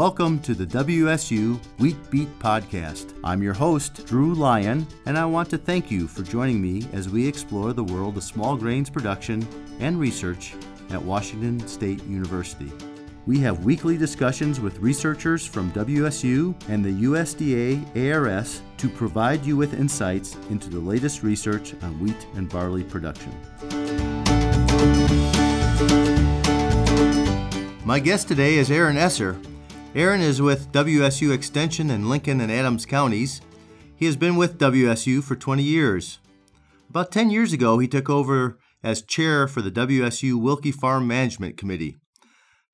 welcome to the WSU Wheat Beat Podcast. I'm your host, Drew Lyon, and I want to thank you for joining me as we explore the world of small grains production and research at Washington State University. We have weekly discussions with researchers from WSU and the USDA ARS to provide you with insights into the latest research on wheat and barley production. My guest today is Aaron Esser. Aaron is with WSU Extension in Lincoln and Adams counties. He has been with WSU for 20 years. About 10 years ago, he took over as chair for the WSU Wilke Farm Management Committee.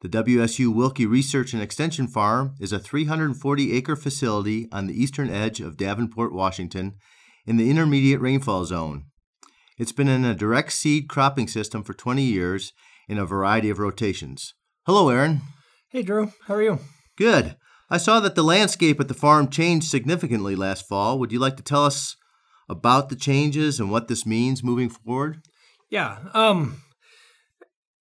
The WSU Wilke Research and Extension Farm is a 340 acre facility on the eastern edge of Davenport, Washington, in the intermediate rainfall zone. It's been in a direct seed cropping system for 20 years in a variety of rotations. Hello, Aaron. Hey, Drew. How are you? Good. I saw that the landscape at the farm changed significantly last fall. Would you like to tell us about the changes and what this means moving forward? Yeah. Um,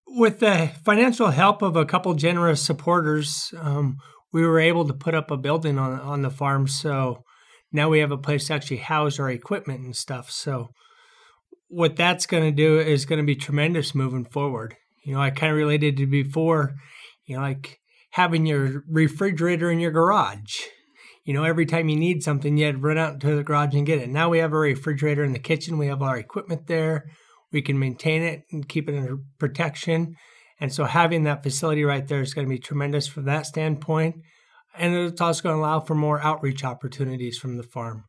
with the financial help of a couple generous supporters, um, we were able to put up a building on on the farm. So now we have a place to actually house our equipment and stuff. So what that's going to do is going to be tremendous moving forward. You know, I kind of related to before, you know, like having your refrigerator in your garage. You know, every time you need something, you had to run out to the garage and get it. Now we have a refrigerator in the kitchen. We have our equipment there. We can maintain it and keep it under protection. And so having that facility right there is going to be tremendous from that standpoint. And it's also going to allow for more outreach opportunities from the farm.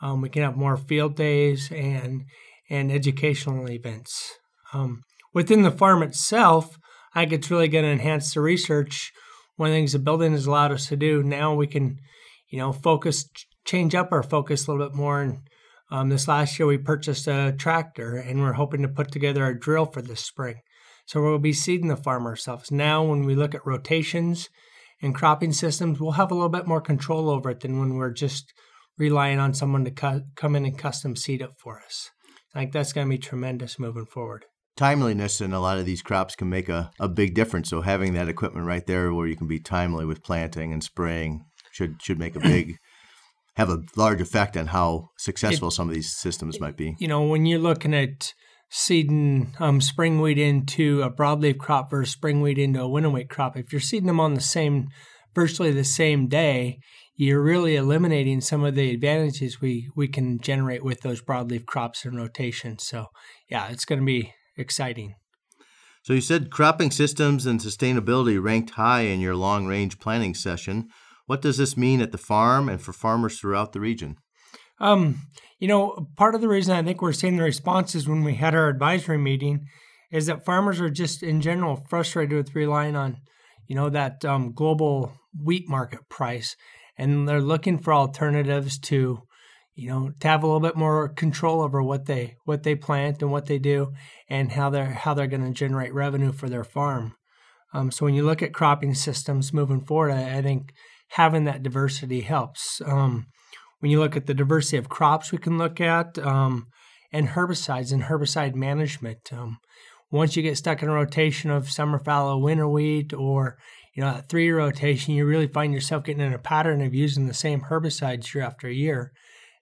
Um, we can have more field days and and educational events. Um, within the farm itself, I think it's really going to enhance the research. One of the things the building has allowed us to do now, we can, you know, focus, change up our focus a little bit more. And um, this last year, we purchased a tractor, and we're hoping to put together a drill for this spring. So we'll be seeding the farm ourselves. Now, when we look at rotations and cropping systems, we'll have a little bit more control over it than when we're just relying on someone to cu- come in and custom seed it for us. I think that's going to be tremendous moving forward timeliness in a lot of these crops can make a, a big difference. So having that equipment right there where you can be timely with planting and spraying should should make a big have a large effect on how successful it, some of these systems might be. You know, when you're looking at seeding um, spring wheat into a broadleaf crop versus spring wheat into a winter wheat crop, if you're seeding them on the same, virtually the same day, you're really eliminating some of the advantages we, we can generate with those broadleaf crops in rotation. So, yeah, it's going to be exciting. So you said cropping systems and sustainability ranked high in your long range planning session. What does this mean at the farm and for farmers throughout the region? Um, you know, part of the reason I think we're seeing the responses when we had our advisory meeting is that farmers are just in general frustrated with relying on, you know, that um, global wheat market price, and they're looking for alternatives to you know to have a little bit more control over what they what they plant and what they do and how they're how they're going to generate revenue for their farm. Um, so when you look at cropping systems moving forward I, I think having that diversity helps. Um, when you look at the diversity of crops we can look at um, and herbicides and herbicide management um, once you get stuck in a rotation of summer fallow winter wheat or you know that three rotation you really find yourself getting in a pattern of using the same herbicides year after year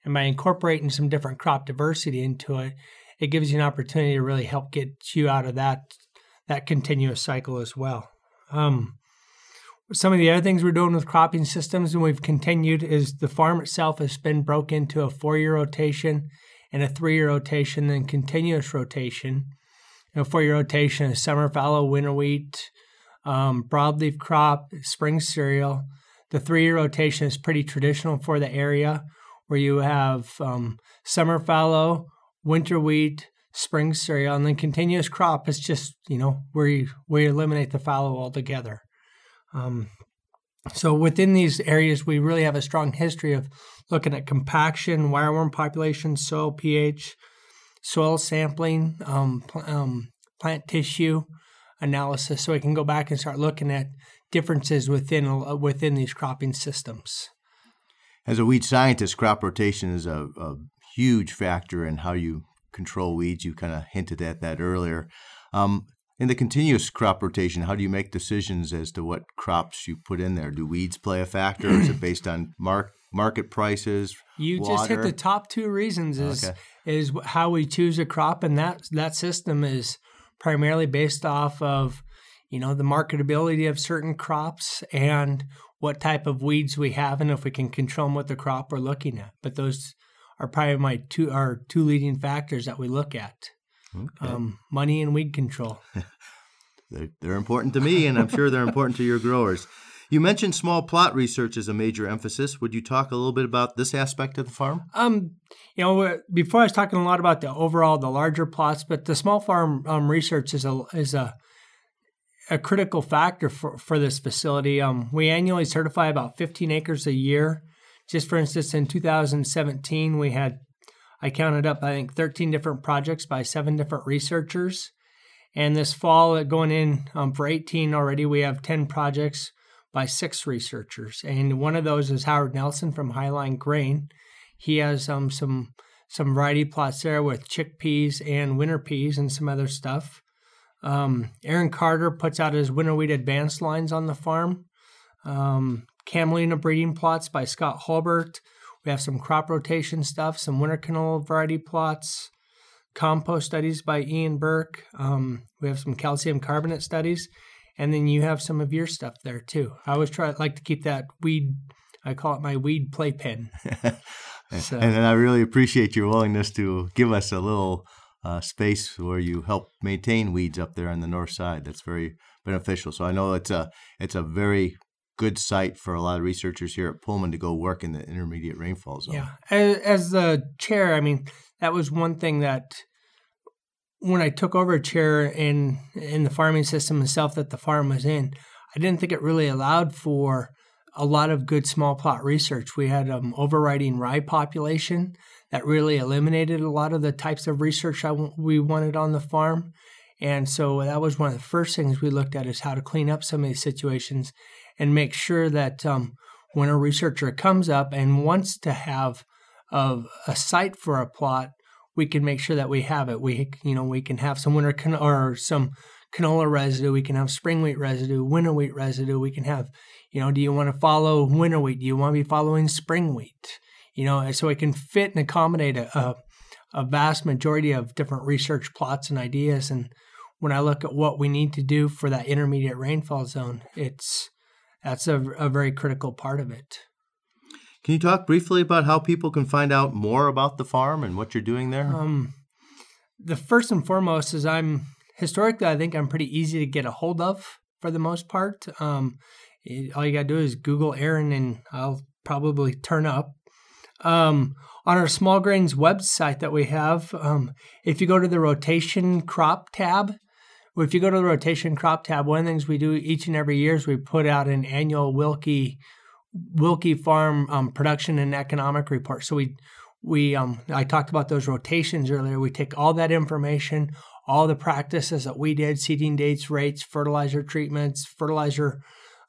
and by incorporating some different crop diversity into it, it gives you an opportunity to really help get you out of that that continuous cycle as well. Um, some of the other things we're doing with cropping systems, and we've continued, is the farm itself has been broken into a four-year rotation and a three-year rotation, then continuous rotation. A four-year rotation is summer fallow, winter wheat, um, broadleaf crop, spring cereal. The three-year rotation is pretty traditional for the area where you have um, summer fallow, winter wheat, spring cereal, and then continuous crop is just you know where you where you eliminate the fallow altogether. Um, so within these areas, we really have a strong history of looking at compaction, wireworm population, soil pH, soil sampling, um, pl- um, plant tissue analysis, so we can go back and start looking at differences within uh, within these cropping systems as a weed scientist, crop rotation is a, a huge factor in how you control weeds. You kind of hinted at that earlier. Um, In the continuous crop rotation, how do you make decisions as to what crops you put in there? Do weeds play a factor? or is it based on mark, market prices? You water? just hit the top two reasons is Okay. is how we choose a crop, and that that system is primarily based off of you know the marketability of certain crops and what type of weeds we have, and if we can control them with the crop we're looking at. But those are probably my two our two leading factors that we look at: Okay. um, money and weed control. They're, they're important to me, and I'm sure they're important to your growers. You mentioned small plot research as a major emphasis. Would you talk a little bit about this aspect of the farm? Um, you know, uh, before I was talking a lot about the overall, the larger plots, but the small farm um, research is a is a a critical factor for, for this facility. Um, we annually certify about 15 acres a year. Just for instance, in 2017, we had I counted up I think 13 different projects by seven different researchers. And this fall, uh, going in um, for 18 already, we have 10 projects by six researchers. And one of those is Howard Nelson from Highline Grain. He has um, some some variety plots there with chickpeas and winter peas and some other stuff. Um, Aaron Carter puts out his winter wheat advanced lines on the farm. Um, Camelina breeding plots by Scott Hulbert. We have some crop rotation stuff, some winter canola variety plots, compost studies by Ian Burke. Um, we have some calcium carbonate studies, and then you have some of your stuff there too. I always try like to keep that weed. I call it my weed playpen. So- and, and I really appreciate your willingness to give us a little uh, space where you help maintain weeds up there on the north side. That's very beneficial. So I know it's a it's a very good site for a lot of researchers here at Pullman to go work in the intermediate rainfall zone. Yeah, as, as the chair, I mean, that was one thing that when I took over chair in in the farming system itself that the farm was in, I didn't think it really allowed for a lot of good small plot research. We had um, overriding rye population that really eliminated a lot of the types of research I w- we wanted on the farm. And so that was one of the first things we looked at is how to clean up some of these situations and make sure that um, when a researcher comes up and wants to have a, a site for a plot, we can make sure that we have it. We, you know, we can have some winter can- or some canola residue. We can have spring wheat residue, winter wheat residue. We can have, you know, do you want to follow winter wheat? Do you want to be following spring wheat? You know, so it can fit and accommodate a, a, a vast majority of different research plots and ideas. And when I look at what we need to do for that intermediate rainfall zone, it's that's a, a very critical part of it. Can you talk briefly about how people can find out more about the farm and what you're doing there? Um, the first and foremost is I'm historically I think I'm pretty easy to get a hold of for the most part. Um, it- all you gotta do is Google Aaron and I'll probably turn up. Um, on our small grains website that we have, um, if you go to the rotation crop tab, well, if you go to the rotation crop tab, one of the things we do each and every year is we put out an annual Wilke Wilke Farm um, production and economic report. So we we um, I talked about those rotations earlier. We take all that information, all the practices that we did, seeding dates, rates, fertilizer treatments, fertilizer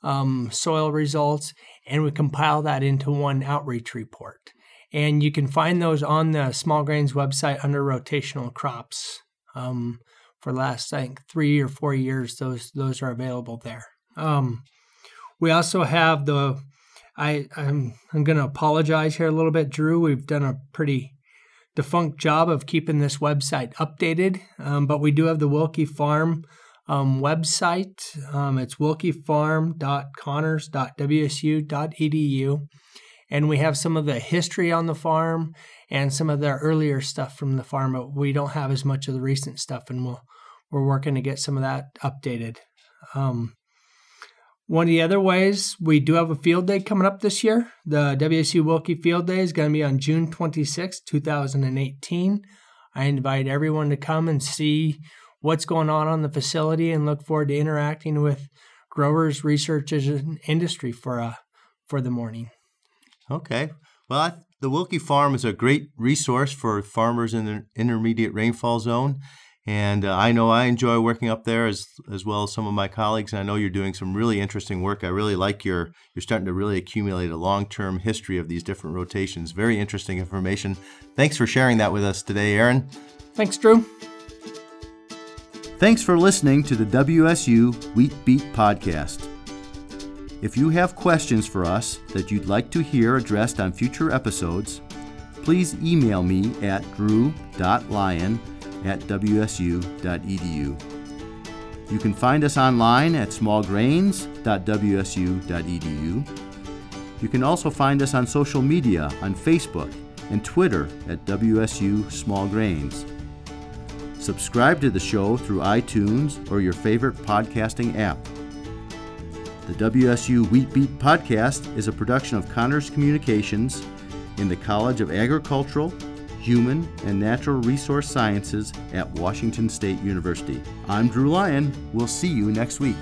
um, soil results, and we compile that into one outreach report. And you can find those on the Small Grains website under rotational crops. Um, for the last I think three or four years, those those are available there. Um, we also have the I I'm I'm going to apologize here a little bit, Drew. We've done a pretty defunct job of keeping this website updated, um, but we do have the Wilke Farm um, website. Um, it's wilkefarm.cahnrs.wsu.edu, and we have some of the history on the farm and some of the earlier stuff from the farm, but we don't have as much of the recent stuff, and we'll we're working to get some of that updated. Um, one of the other ways, we do have a field day coming up this year. The WSU Wilke Field Day is going to be on June 26, 2018. I invite everyone to come and see what's going on on the facility and look forward to interacting with growers, researchers, and industry for uh, for the morning. Okay. Well, I, the Wilke Farm is a great resource for farmers in the intermediate rainfall zone. And uh, I know I enjoy working up there as as well as some of my colleagues. And I know you're doing some really interesting work. I really like your you're starting to really accumulate a long term history of these different rotations. Very interesting information. Thanks for sharing that with us today, Aaron. Thanks, Drew. Thanks for listening to the WSU Wheat Beat podcast. If you have questions for us that you'd like to hear addressed on future episodes, please email me at drew.lyon at wsu.edu. You can find us online at smallgrains.wsu.edu. You can also find us on social media on Facebook and Twitter at WSU Small Grains. Subscribe to the show through iTunes or your favorite podcasting app. The WSU Wheat Beat podcast is a production of CAHNRS Communications in the College of Agricultural, Human, and Natural Resource Sciences at Washington State University. I'm Drew Lyon. We'll see you next week.